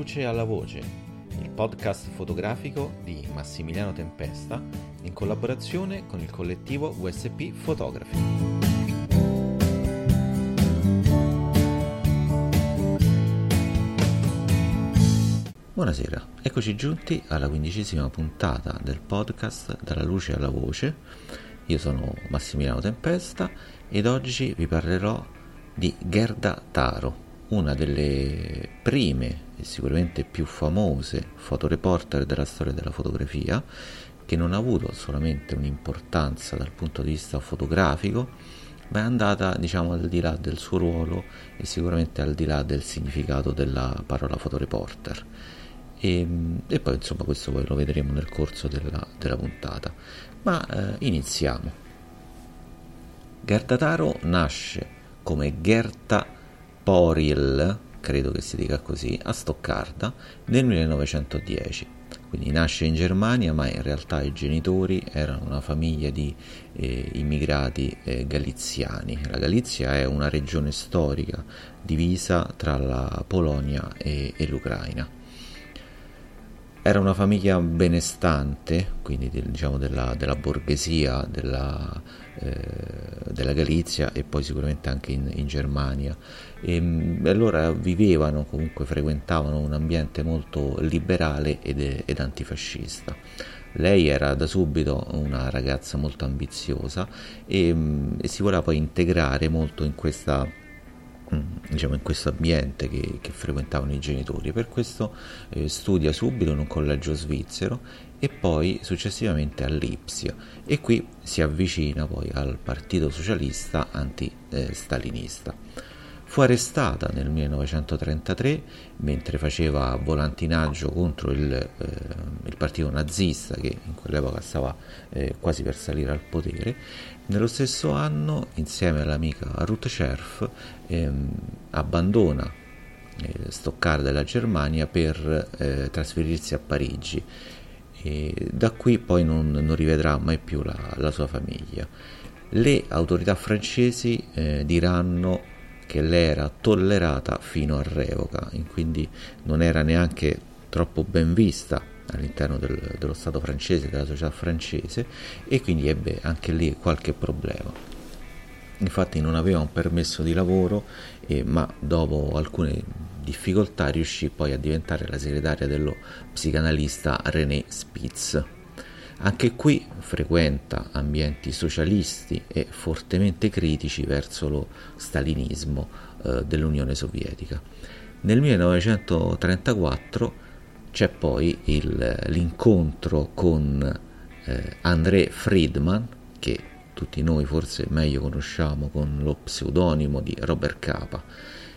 luce alla voce, il podcast fotografico di Massimiliano Tempesta in collaborazione con il collettivo USP Fotografi. Buonasera, eccoci giunti alla quindicesima puntata del podcast Dalla luce alla voce. Io sono Massimiliano Tempesta ed oggi vi parlerò di Gerda Taro, una delle prime e sicuramente più famose fotoreporter della storia della fotografia, che non ha avuto solamente un'importanza dal punto di vista fotografico, ma è andata diciamo al di là del suo ruolo e sicuramente al di là del significato della parola fotoreporter. E, e poi insomma questo poi lo vedremo nel corso della, della puntata. Ma eh, iniziamo. Gerda Taro nasce come Gerta Poril, credo che si dica così, a Stoccarda nel 1910. Quindi nasce in Germania, ma in realtà i genitori erano una famiglia di eh, immigrati eh, galiziani. La Galizia è una regione storica divisa tra la Polonia e, e l'Ucraina. Era una famiglia benestante, quindi diciamo della, della borghesia della, eh, della Galizia e poi sicuramente anche in, in Germania. E, mm, e, allora vivevano, comunque frequentavano un ambiente molto liberale ed, ed antifascista. Lei era da subito una ragazza molto ambiziosa e, mm, e si voleva poi integrare molto in questa Mm, diciamo, in questo ambiente che, che, frequentavano i genitori. Per questo eh, studia subito in un collegio svizzero e poi successivamente all'Ipsia e qui si avvicina poi al Partito Socialista anti-stalinista. Fu arrestata nel 1933 mentre faceva volantinaggio contro il, eh, il partito nazista che in quell'epoca stava eh, quasi per salire al potere. Nello stesso anno, insieme all'amica Ruth Scherf, ehm, abbandona eh, Stoccarda della Germania per eh, trasferirsi a Parigi. E da qui poi non, non rivedrà mai più la, la, sua famiglia. Le autorità francesi eh, diranno che lei era tollerata fino a revoca quindi non era neanche troppo ben vista all'interno del, dello Stato francese, della società francese e quindi ebbe anche lì qualche problema. Infatti non aveva un permesso di lavoro, eh, ma dopo alcune difficoltà riuscì poi a diventare la segretaria dello psicanalista René Spitz. Anche qui frequenta ambienti socialisti e fortemente critici verso lo stalinismo eh, dell'Unione Sovietica. Nel 1934 c'è poi il, l'incontro con eh, André Friedman, che tutti noi forse meglio conosciamo con lo pseudonimo di Robert Capa.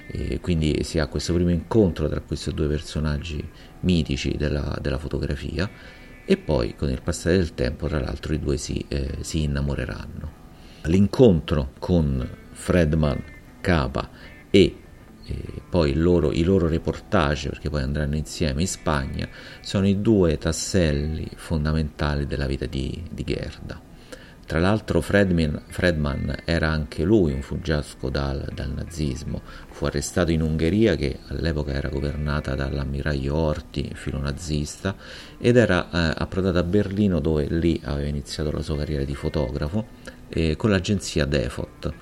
E quindi si ha questo primo incontro tra questi due personaggi mitici della, della fotografia e poi con il passare del tempo tra l'altro i due si, eh, si innamoreranno. L'incontro con Fredman, Capa e e poi loro, i loro reportage, perché poi andranno insieme in Spagna, sono i due tasselli fondamentali della vita di, di Gerda. Tra l'altro Fredman, Fredman, era anche lui un fuggiasco dal, dal, nazismo, fu arrestato in Ungheria che all'epoca era governata dall'ammiraglio Orti, filo nazista, ed era eh, approdato a Berlino dove lì aveva iniziato la sua carriera di fotografo eh, con l'agenzia Defot.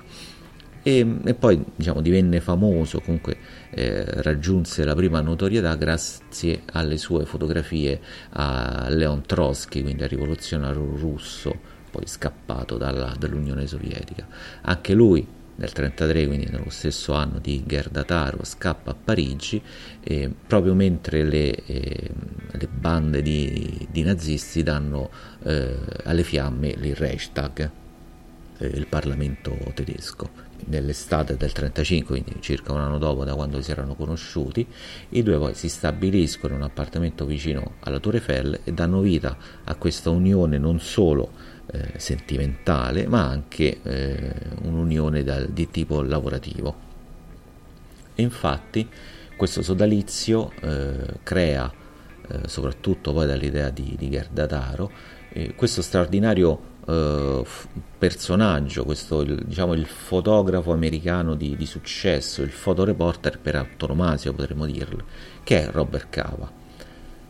E, e, poi diciamo, divenne famoso, comunque eh, raggiunse la prima notorietà grazie alle sue fotografie a Leon Trotsky, quindi al rivoluzionario russo poi scappato dalla, dall'Unione Sovietica. Anche lui nel 1933, quindi nello stesso anno di Gerda Taro, scappa a Parigi eh, proprio mentre le, eh, le bande di, di, nazisti danno eh, alle fiamme il Reichstag, eh, il Parlamento tedesco. Nell'estate del 1935, quindi circa un anno dopo da quando si erano conosciuti, i due poi si stabiliscono in un appartamento vicino alla Tour Eiffel e danno vita a questa unione non solo eh, sentimentale, ma anche eh, un'unione da, di tipo lavorativo. E infatti questo sodalizio eh, crea, eh, soprattutto poi dall'idea di, di Gerda Taro, eh, questo straordinario eh, f- personaggio, questo il, diciamo il fotografo americano di, di, successo, il fotoreporter per antonomasia potremmo dirlo, che è Robert Cava.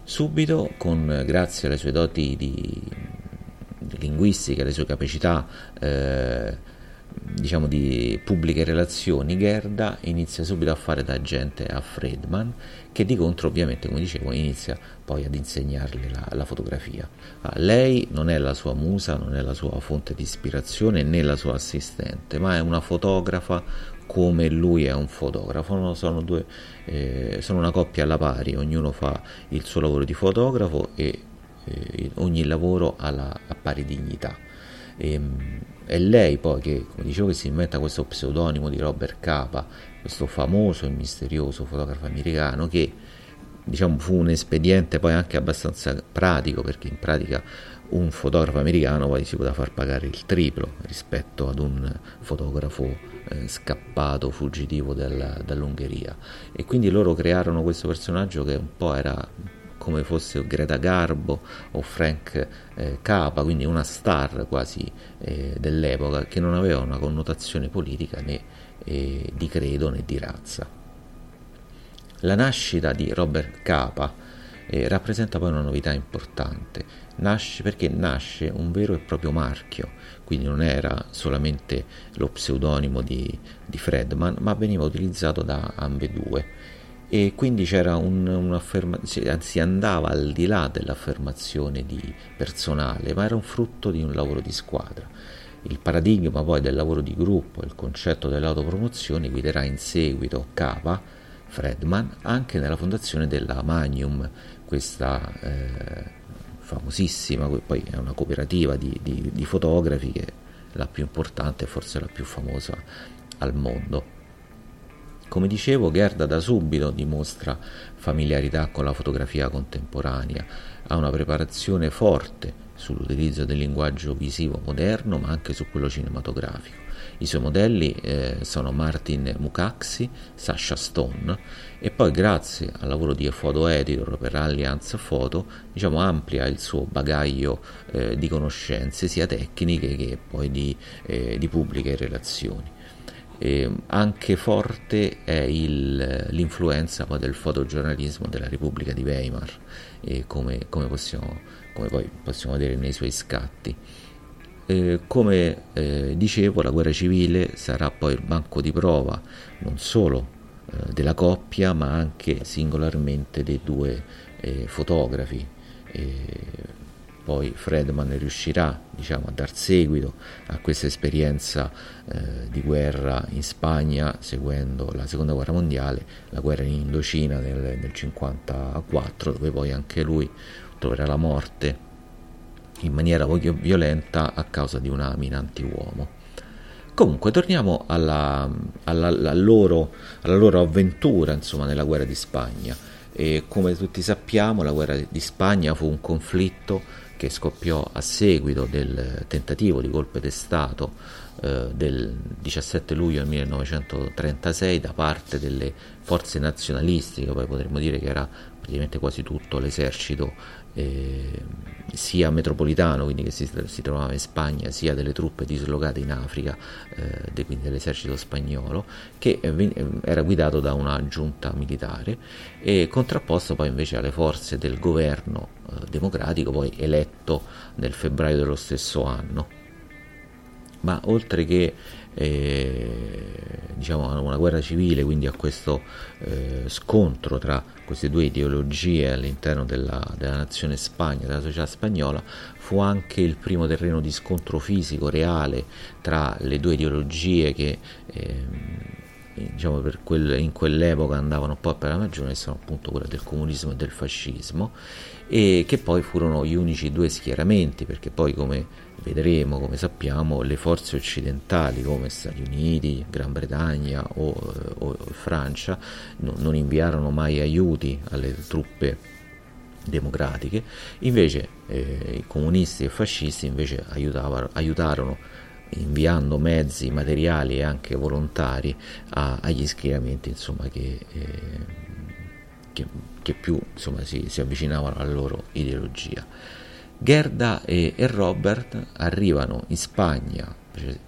Subito, con, grazie alle sue doti di linguistica, alle sue capacità eh, diciamo di pubbliche relazioni, Gerda inizia subito a fare da agente a Friedman, che di contro ovviamente, come dicevo, inizia poi ad insegnarle la, la fotografia. Ah, lei non è la sua musa, non è la sua fonte di ispirazione né la sua assistente, ma è una fotografa come lui è un fotografo, sono, due, eh, sono una coppia alla pari, ognuno fa il suo lavoro di fotografo e eh, ogni lavoro ha la, a pari dignità. E, ehm, è lei poi che, come dicevo, che si inventa questo pseudonimo di Robert Capa, questo famoso e misterioso fotografo americano che diciamo fu un espediente poi anche abbastanza pratico perché in pratica un fotografo americano poi si poteva far pagare il triplo rispetto ad un fotografo eh, scappato, fuggitivo dalla, dall'Ungheria e quindi loro crearono questo personaggio che un po' era come fosse Greta Garbo o Frank eh, Capa, quindi una star quasi eh, dell'epoca che non aveva una connotazione politica né eh, di credo né di razza. La nascita di Robert Capa eh, rappresenta poi una novità importante, nasce perché nasce un vero e proprio marchio, quindi non era solamente lo pseudonimo di, di Fredman, ma veniva utilizzato da ambedue e quindi c'era un, un'affermazione, si andava al di là dell'affermazione di personale, ma era un frutto di un lavoro di squadra. Il paradigma poi del lavoro di gruppo, il concetto dell'autopromozione guiderà in seguito Capa, Fredman, anche nella fondazione della Magnum, questa eh, famosissima, poi è una cooperativa di, di, di fotografi che è la più importante e forse la più famosa al mondo. Come dicevo, Gerda da subito dimostra familiarità con la fotografia contemporanea, ha una preparazione forte sull'utilizzo del linguaggio visivo moderno, ma anche su quello cinematografico. I suoi modelli eh, sono Martin Mukaxi, Sasha Stone e poi grazie al lavoro di foto editor per Allianz Photo diciamo, amplia il suo bagaglio eh, di conoscenze sia tecniche che poi di, eh, di pubbliche relazioni. Eh, anche forte è il, l'influenza del fotogiornalismo della Repubblica di Weimar, come, come, possiamo, come, poi possiamo vedere nei suoi scatti. Eh, come eh, dicevo, la guerra civile sarà poi il banco di prova non solo eh, della coppia, ma anche singolarmente dei due eh, fotografi poi Fredman riuscirà diciamo, a dar seguito a questa esperienza eh, di guerra in Spagna seguendo la seconda guerra mondiale, la guerra in Indocina nel 1954 dove poi anche lui troverà la morte in maniera violenta a causa di una mina anti-uomo. Comunque torniamo alla, alla, alla, loro, alla loro, avventura insomma, nella guerra di Spagna. E come tutti sappiamo la guerra di Spagna fu un conflitto che scoppiò a seguito del tentativo di colpo di Stato eh, del 17 luglio 1936 da parte delle forze nazionalistiche, poi potremmo dire che era praticamente quasi tutto l'esercito eh, sia metropolitano, quindi che si, si, trovava in Spagna, sia delle truppe dislocate in Africa, eh, de, quindi dell'esercito spagnolo, che eh, era guidato da una giunta militare e contrapposto poi invece alle forze del governo eh, democratico, poi eletto nel febbraio dello stesso anno. Ma oltre che eh, diciamo a una guerra civile, quindi a questo eh, scontro tra queste due ideologie all'interno della, della, nazione Spagna, della società spagnola, fu anche il primo terreno di scontro fisico reale tra le due ideologie che eh, diciamo quel, in quell'epoca andavano un po' per la maggiore, sono appunto quella del comunismo e del fascismo, e che poi furono gli unici due schieramenti, perché poi come vedremo, come sappiamo, le forze occidentali come Stati Uniti, Gran Bretagna o, o Francia no, non inviarono mai aiuti alle truppe democratiche, invece eh, i comunisti e i fascisti invece aiutarono inviando mezzi materiali e anche volontari a, agli schieramenti insomma, che, eh, che, che, più insomma, si, si avvicinavano alla loro ideologia. Gerda e, Robert arrivano in Spagna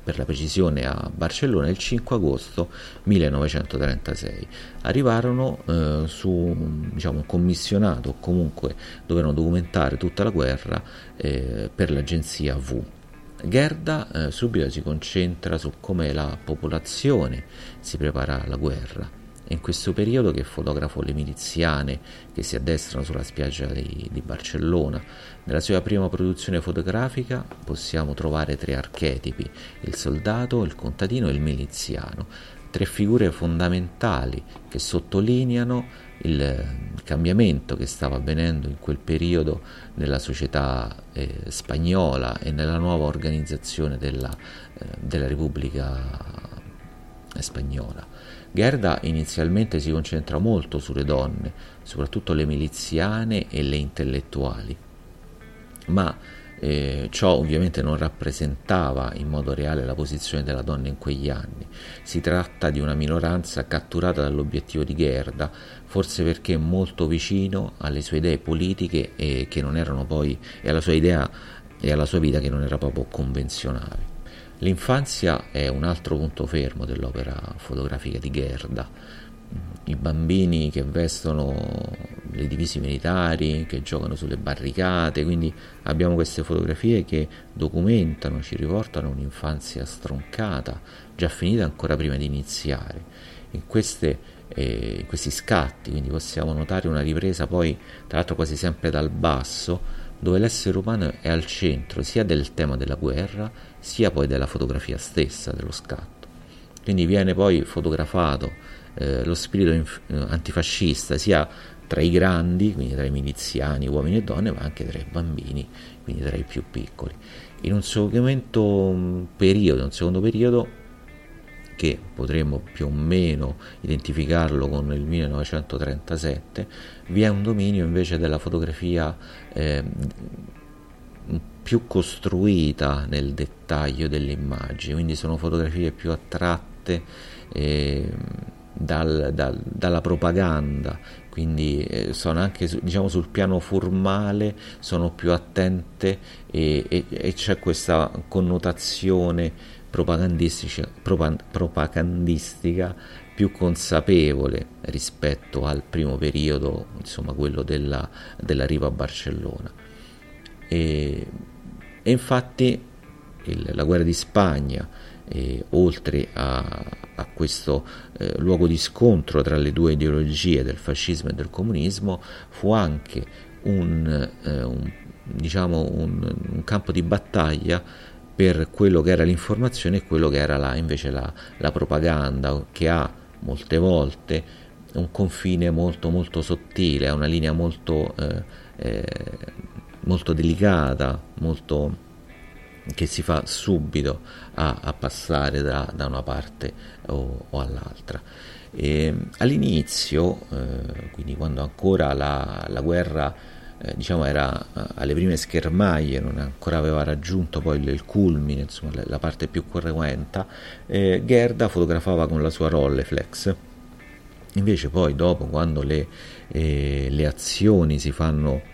per la precisione a Barcellona il 5 agosto 1936. Arrivarono eh, su diciamo, un commissionato comunque dovevano documentare tutta la guerra eh, per l'agenzia V. Gerda eh, subito si concentra su come la popolazione si prepara alla guerra è in questo periodo che fotografo le miliziane che si addestrano sulla spiaggia di, di, Barcellona. Nella sua prima produzione fotografica possiamo trovare tre archetipi, il soldato, il contadino e il miliziano, tre figure fondamentali che sottolineano il cambiamento che stava avvenendo in quel periodo nella società eh, spagnola e nella nuova organizzazione della, eh, della Repubblica spagnola. Gerda inizialmente si concentra molto sulle donne, soprattutto le miliziane e le intellettuali, ma eh, ciò ovviamente non rappresentava in modo reale la posizione della donna in quegli anni. Si tratta di una minoranza catturata dall'obiettivo di Gerda, forse perché molto vicino alle sue idee politiche e, poi, e alla sua idea e alla sua vita che non era proprio convenzionale. L'infanzia è un altro punto fermo dell'opera fotografica di Gerda. I bambini che vestono le divisi militari, che giocano sulle barricate, quindi abbiamo queste fotografie che documentano, ci riportano un'infanzia stroncata, già finita ancora prima di iniziare. In, queste, eh, in questi scatti, quindi possiamo notare una ripresa poi, tra l'altro quasi sempre dal basso, dove l'essere umano è al centro sia del tema della guerra sia poi della fotografia stessa dello scatto. Quindi viene poi fotografato eh, lo spirito inf- antifascista sia tra i grandi, quindi tra i miliziani, uomini e donne, ma anche tra i bambini, quindi tra i più piccoli. In un secondo periodo, un secondo periodo che potremmo più o meno identificarlo con il 1937, vi è un dominio invece della fotografia eh, più costruita nel dettaglio delle immagini, quindi sono fotografie più attratte eh, dal, dal, dalla propaganda, quindi eh, sono anche diciamo, sul piano formale, sono più attente e, e, e c'è questa connotazione propagandistica, propagandistica più consapevole rispetto al primo periodo, insomma quello della, dell'arrivo a Barcellona. E, e infatti il, la guerra di Spagna, eh, oltre a, a questo eh, luogo di scontro tra le due ideologie del fascismo e del comunismo, fu anche un, eh, un, diciamo un, un campo di battaglia per quello che era l'informazione e quello che era la, invece la, la, propaganda, che ha molte volte un confine molto molto sottile, ha una linea molto eh, eh, molto delicata, molto che si fa subito a, a passare da, da, una parte o, o all'altra. E, all'inizio, eh, quindi quando ancora la, la guerra eh, diciamo era eh, alle prime schermaglie, non ancora aveva raggiunto poi il, il culmine, insomma la, la, parte più cruenta, eh, Gerda fotografava con la sua Rolleflex. Invece poi dopo, quando le, eh, le azioni si fanno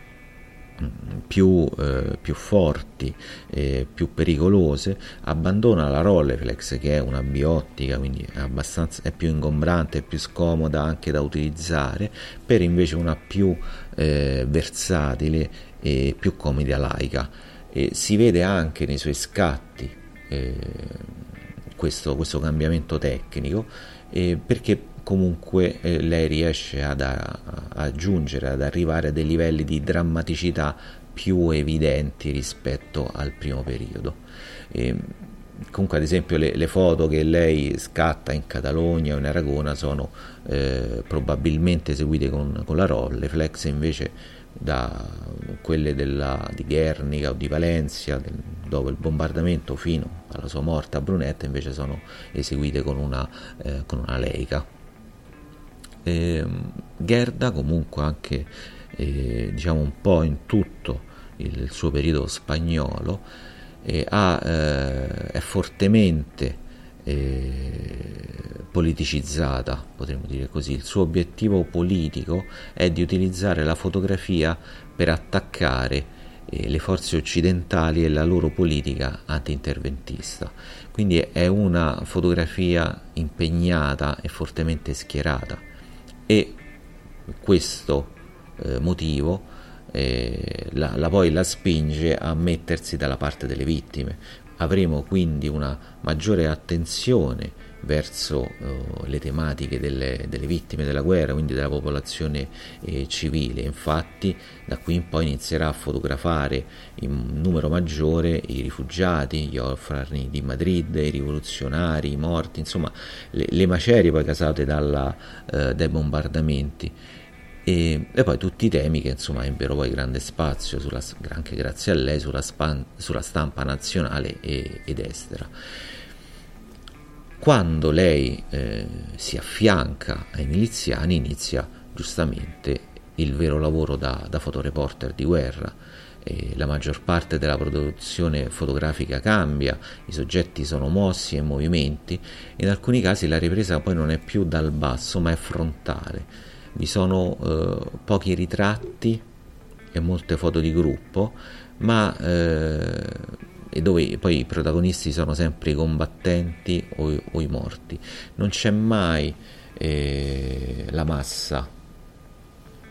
più, eh, più forti, eh, più pericolose, abbandona la Rolleiflex che è una biottica, quindi è, abbastanza, è più ingombrante, è più scomoda anche da utilizzare, per invece una più eh, versatile e più comoda laica. E si vede anche nei suoi scatti eh, questo, questo cambiamento tecnico eh, perché comunque eh, lei riesce ad aggiungere, ad arrivare a dei livelli di drammaticità più evidenti rispetto al primo periodo. E, comunque ad esempio le, le, foto che lei scatta in Catalogna o in Aragona sono eh, probabilmente eseguite con, con la Rolleflex invece da quelle della, di Guernica o di Valencia del, dopo il bombardamento fino alla sua morte a Brunetta invece sono eseguite con una, eh, con una Leica eh, Gerda comunque anche eh, diciamo un po' in tutto il, suo periodo spagnolo eh, ha, è fortemente eh, politicizzata, potremmo dire così. Il suo obiettivo politico è di utilizzare la fotografia per attaccare eh, le forze occidentali e la loro politica anti-interventista. Quindi è una fotografia impegnata e fortemente schierata e questo eh, motivo eh, la, la, poi la spinge a mettersi dalla parte delle vittime. Avremo quindi una maggiore attenzione verso uh, le tematiche delle, delle, vittime della guerra, quindi della popolazione eh, civile. Infatti, da qui in poi inizierà a fotografare in numero maggiore i rifugiati, gli orfani di Madrid, i rivoluzionari, i morti, insomma, le, le macerie poi causate dalla, uh, dai bombardamenti. E, e, poi tutti i temi che insomma ebbero poi grande spazio sulla, anche grazie a lei sulla, span, sulla stampa nazionale e, ed estera. Quando lei eh, si affianca ai miliziani inizia giustamente il vero lavoro da, da fotoreporter di guerra. E la maggior parte della produzione fotografica cambia, i soggetti sono mossi e movimenti, in alcuni casi la ripresa poi non è più dal basso ma è frontale vi sono eh, pochi ritratti e molte foto di gruppo, ma eh, e dove poi i protagonisti sono sempre i combattenti o, o i morti. Non c'è mai eh, la massa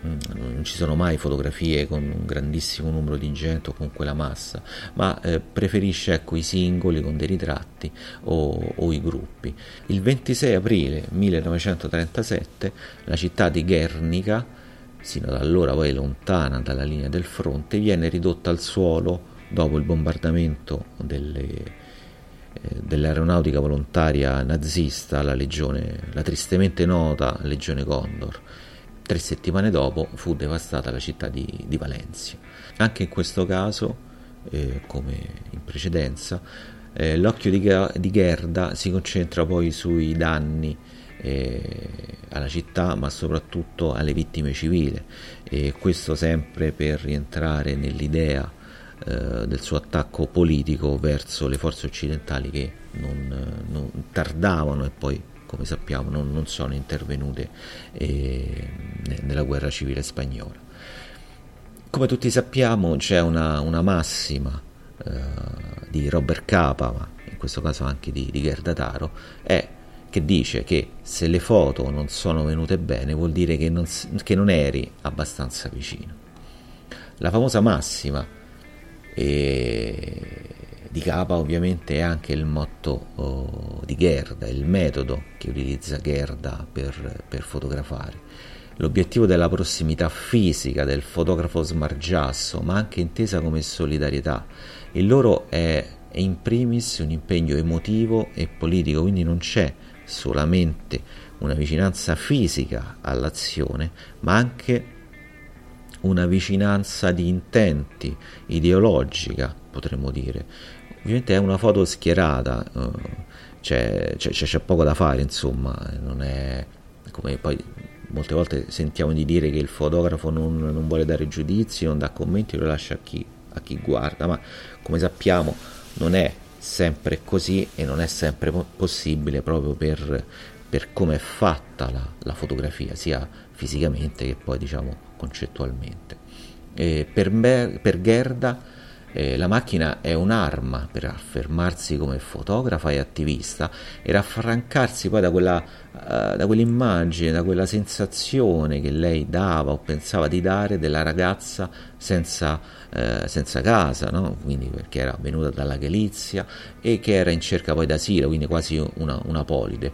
Mm, non ci sono mai fotografie con un grandissimo numero di gente o con quella massa, ma eh, preferisce ecco, i singoli con dei ritratti o, o, i gruppi. Il 26 aprile 1937 la città di Guernica, sino ad allora poi lontana dalla linea del fronte, viene ridotta al suolo dopo il bombardamento delle, eh, dell'aeronautica volontaria nazista, la, legione, la tristemente nota Legione Condor Tre settimane dopo fu devastata la città di, di Valencia. Anche in questo caso, eh, come in precedenza, eh, l'occhio di, di, Gerda si concentra poi sui danni eh, alla città, ma soprattutto alle vittime civili, e questo sempre per rientrare nell'idea eh, del suo attacco politico verso le forze occidentali che non, non tardavano e poi come sappiamo non, non sono intervenute eh, nella guerra civile spagnola. Come tutti sappiamo c'è una, una massima eh, di Robert Capa, ma in questo caso anche di, di Gerda Taro, è che dice che se le foto non sono venute bene vuol dire che non, che non eri abbastanza vicino. La famosa massima eh, di Capa ovviamente è anche il motto oh, di Gerda, il metodo che utilizza Gerda per, per, fotografare. L'obiettivo della prossimità fisica del fotografo smargiasso, ma anche intesa come solidarietà. Il loro è, è in primis un impegno emotivo e politico, quindi non c'è solamente una vicinanza fisica all'azione, ma anche una vicinanza di intenti, ideologica, potremmo dire. Ovviamente è una foto schierata, uh, c'è, c'è, c'è, poco da fare, insomma, non è come poi molte volte sentiamo di dire che il fotografo non, non vuole dare giudizi, non dà commenti, lo lascia a chi, a chi guarda, ma come sappiamo non è sempre così e non è sempre possibile proprio per, per come è fatta la, la, fotografia, sia fisicamente che poi diciamo concettualmente. E per, me, per Gerda eh, la macchina è un'arma per affermarsi come fotografa e attivista e raffrancarsi poi da, quella, uh, da quell'immagine, da quella sensazione che lei dava o pensava di dare della ragazza senza, uh, senza casa, no? quindi perché era venuta dalla Galizia e che era in cerca poi d'asilo, quindi quasi una, una polide.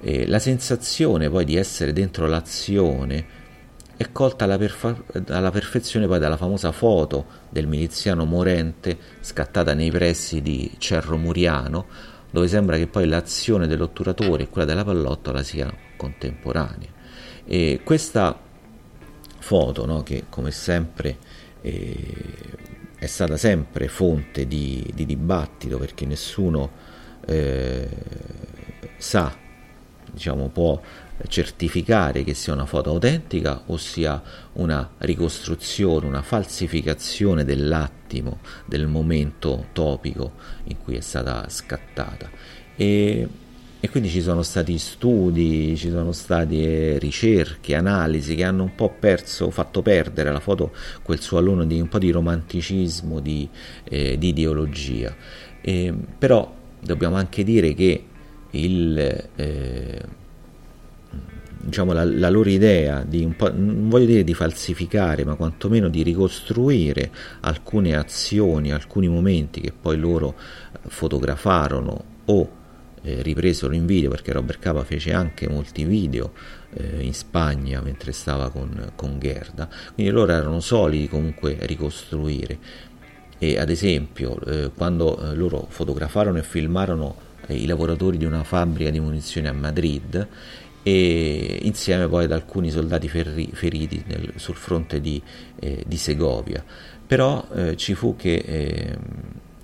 Eh, la sensazione poi di essere dentro l'azione è colta alla, perfa- alla, perfezione poi dalla famosa foto del miliziano morente scattata nei pressi di Cerro Muriano, dove sembra che poi l'azione dell'otturatore e quella della pallottola siano contemporanee. E questa foto, no, che come sempre eh, è stata sempre fonte di, di dibattito perché nessuno eh, sa, diciamo, può certificare che sia una foto autentica o sia una ricostruzione, una falsificazione dell'attimo, del momento topico in cui è stata scattata. E, e quindi ci sono stati studi, ci sono state ricerche, analisi che hanno un po' perso, fatto perdere alla foto quel suo alunno di un po' di romanticismo, di, eh, di ideologia. Eh, però dobbiamo anche dire che il, eh, diciamo, la, la, loro idea di un po', non voglio dire di falsificare, ma quantomeno di ricostruire alcune azioni, alcuni momenti che poi loro fotografarono o eh, ripresero in video perché Robert Capa fece anche molti video eh, in Spagna mentre stava con, con Gerda, quindi loro erano soliti comunque ricostruire. E ad esempio eh, quando eh, loro fotografarono e filmarono eh, i lavoratori di una fabbrica di munizioni a Madrid e insieme poi ad alcuni soldati ferri, feriti nel, sul fronte di, eh, di Segovia però ci fu che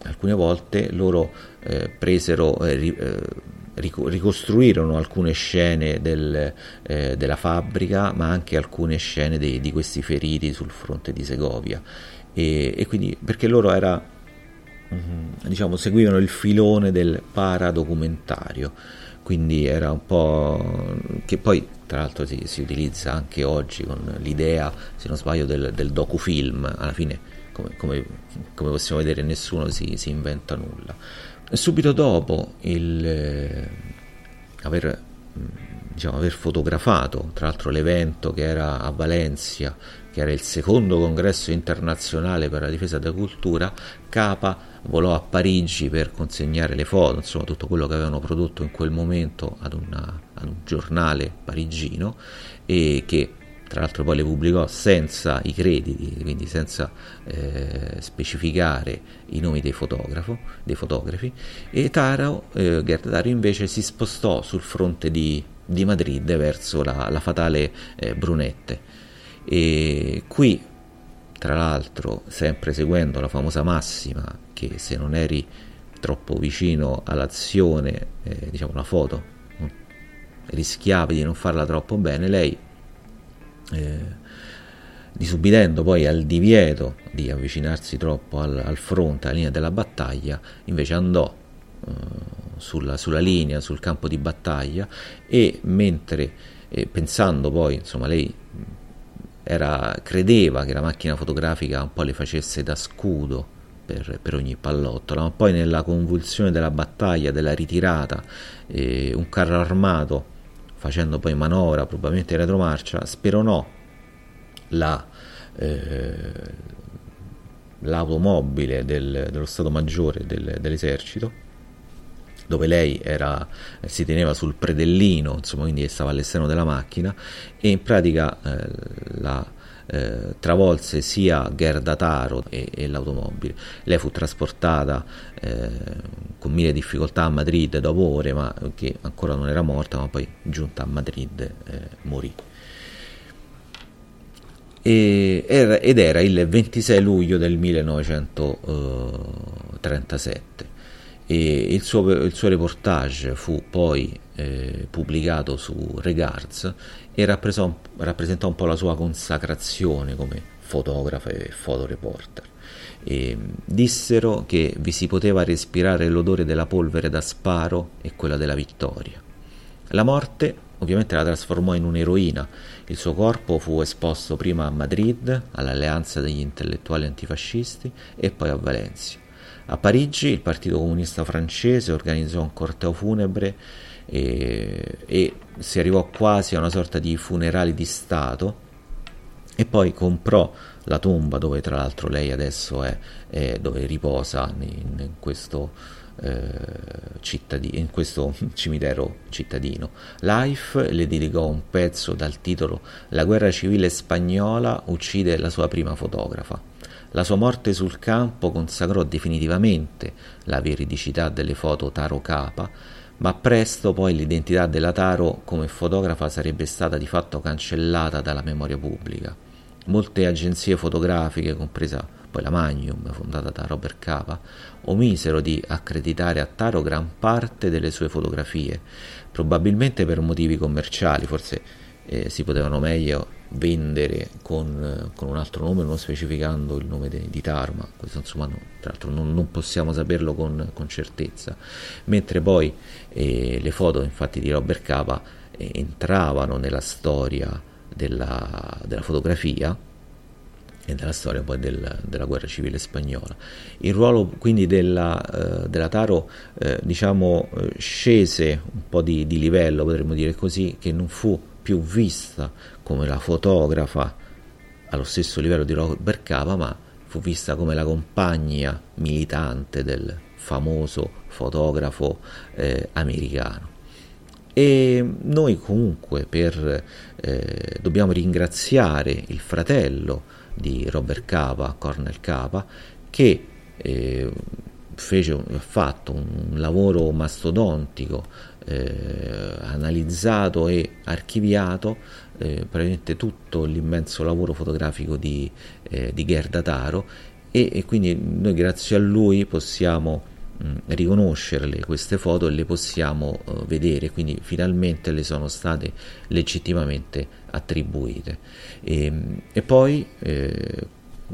alcune volte loro eh, presero, eh, eh ricostruirono alcune scene del, eh, della fabbrica, ma anche alcune scene dei, di questi feriti sul fronte di Segovia. E, e quindi perché loro era, mm, diciamo, seguivano il filone del paradocumentario, quindi era un po' che poi tra l'altro si, si utilizza anche oggi con l'idea, se non sbaglio, del, del docufilm, alla fine come, come, come possiamo vedere nessuno si, si, inventa nulla. Subito dopo il, eh, aver, diciamo, aver fotografato, tra l'altro l'evento che era a Valencia, che era il secondo congresso internazionale per la difesa della cultura, Capa volò a Parigi per consegnare le foto, insomma tutto quello che avevano prodotto in quel momento ad, una, ad un giornale parigino e che tra l'altro poi le pubblicò senza i crediti, quindi senza eh, specificare i nomi dei, dei fotografi, e Taro, eh, Taro invece si spostò sul fronte di, di Madrid verso la, la fatale eh, Brunette. E qui, tra l'altro, sempre seguendo la famosa massima che se non eri troppo vicino all'azione, eh, diciamo la foto, rischiavi di non farla troppo bene, lei eh, disubbidendo poi al divieto di avvicinarsi troppo al, al, fronte, alla linea della battaglia, invece andò eh, sulla, sulla, linea, sul campo di battaglia e mentre eh, pensando poi, insomma, lei era, credeva che la macchina fotografica un po' le facesse da scudo per, per, ogni pallottola, ma poi nella convulsione della battaglia, della ritirata, eh, un carro armato facendo poi manovra probabilmente in retromarcia, speronò la, eh, l'automobile del, dello Stato Maggiore del, dell'esercito dove lei era, si teneva sul predellino, insomma, quindi stava all'esterno della macchina e in pratica eh, la, eh, travolse sia Gerda Taro e, e, l'automobile. Lei fu trasportata eh, con mille difficoltà a Madrid dopo ore, ma che ancora non era morta, ma poi giunta a Madrid eh, morì. E, era, ed era il 26 luglio del 1937 e il suo, il suo reportage fu poi eh, pubblicato su Regards e rappresentò un po' la sua consacrazione come fotografa e fotoreporter. E dissero che vi si poteva respirare l'odore della polvere da sparo e quella della vittoria. La morte ovviamente la trasformò in un'eroina. Il suo corpo fu esposto prima a Madrid, all'alleanza degli intellettuali antifascisti, e poi a Valencia. A Parigi il Partito Comunista francese organizzò un corteo funebre e, e si arrivò quasi a una sorta di funerali di Stato e poi comprò la tomba dove tra l'altro lei adesso è, è dove riposa in, in, questo, eh, cittadino, in questo cimitero cittadino. Life le dedicò un pezzo dal titolo La guerra civile spagnola uccide la sua prima fotografa. La sua morte sul campo consacrò definitivamente la veridicità delle foto Taro Capa ma presto poi l'identità della Taro come fotografa sarebbe stata di fatto cancellata dalla memoria pubblica. Molte agenzie fotografiche, compresa poi la Magnum, fondata da Robert Capa, omisero di accreditare a Taro gran parte delle sue fotografie, probabilmente per motivi commerciali, forse eh, si potevano meglio vendere con, con, un altro nome, non specificando il nome de, di Taro, ma questo insomma no, tra l'altro non, non, possiamo saperlo con, con certezza. Mentre poi eh, le foto infatti di Robert Capa eh, entravano nella storia della, della fotografia e della storia poi del, della guerra civile spagnola. Il ruolo quindi della, eh, della Taro eh, diciamo eh, scese un po' di, di, livello, potremmo dire così, che non fu più vista come la fotografa allo stesso livello di Robert Cava, ma fu vista come la compagna militante del famoso fotografo eh, americano. E noi comunque per, eh, dobbiamo ringraziare il fratello di Robert Cava, Cornel Cava, che eh, fece, ha fatto un lavoro mastodontico, eh, analizzato e archiviato eh, praticamente tutto l'immenso lavoro fotografico di, eh, di Gerda Taro e, e, quindi noi grazie a lui possiamo mh, riconoscerle queste foto e le possiamo uh, vedere, quindi finalmente le sono state legittimamente attribuite. E, e poi eh,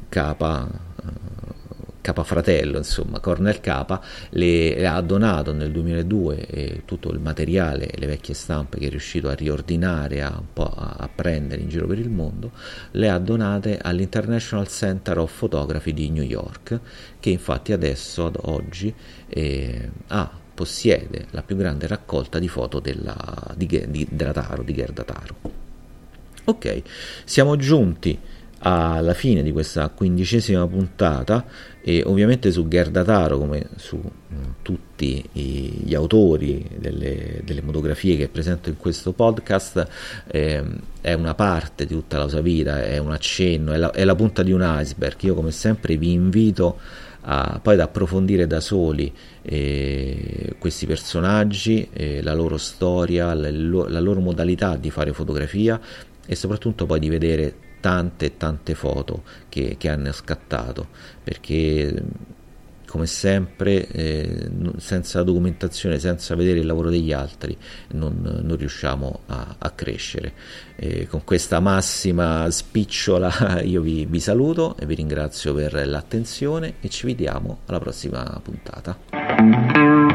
Capa capafratello, insomma, Cornel Capa, le, ha donato nel 2002 eh, tutto il materiale, le vecchie stampe che è riuscito a riordinare, a, a, prendere in giro per il mondo, le ha donate all'International Center of Photography di New York, che infatti adesso, ad oggi, eh, ha possiede la più grande raccolta di foto della, di, di, della Taro, di Gerda Taro. Ok, siamo giunti alla fine di questa quindicesima puntata e ovviamente su Gerdataro come su mm, tutti gli autori delle, delle, fotografie che presento in questo podcast eh, è una parte di tutta la sua vita, è un accenno, è la, è la punta di un iceberg. Io come sempre vi invito a, poi ad approfondire da soli eh, questi personaggi, eh, la loro storia, la, la loro modalità di fare fotografia e soprattutto poi di vedere tante tante foto che, che hanno scattato perché come sempre eh, senza documentazione, senza vedere il lavoro degli altri non, non riusciamo a, a crescere. Eh, con questa massima spicciola io vi, vi saluto e vi ringrazio per l'attenzione e ci vediamo alla prossima puntata.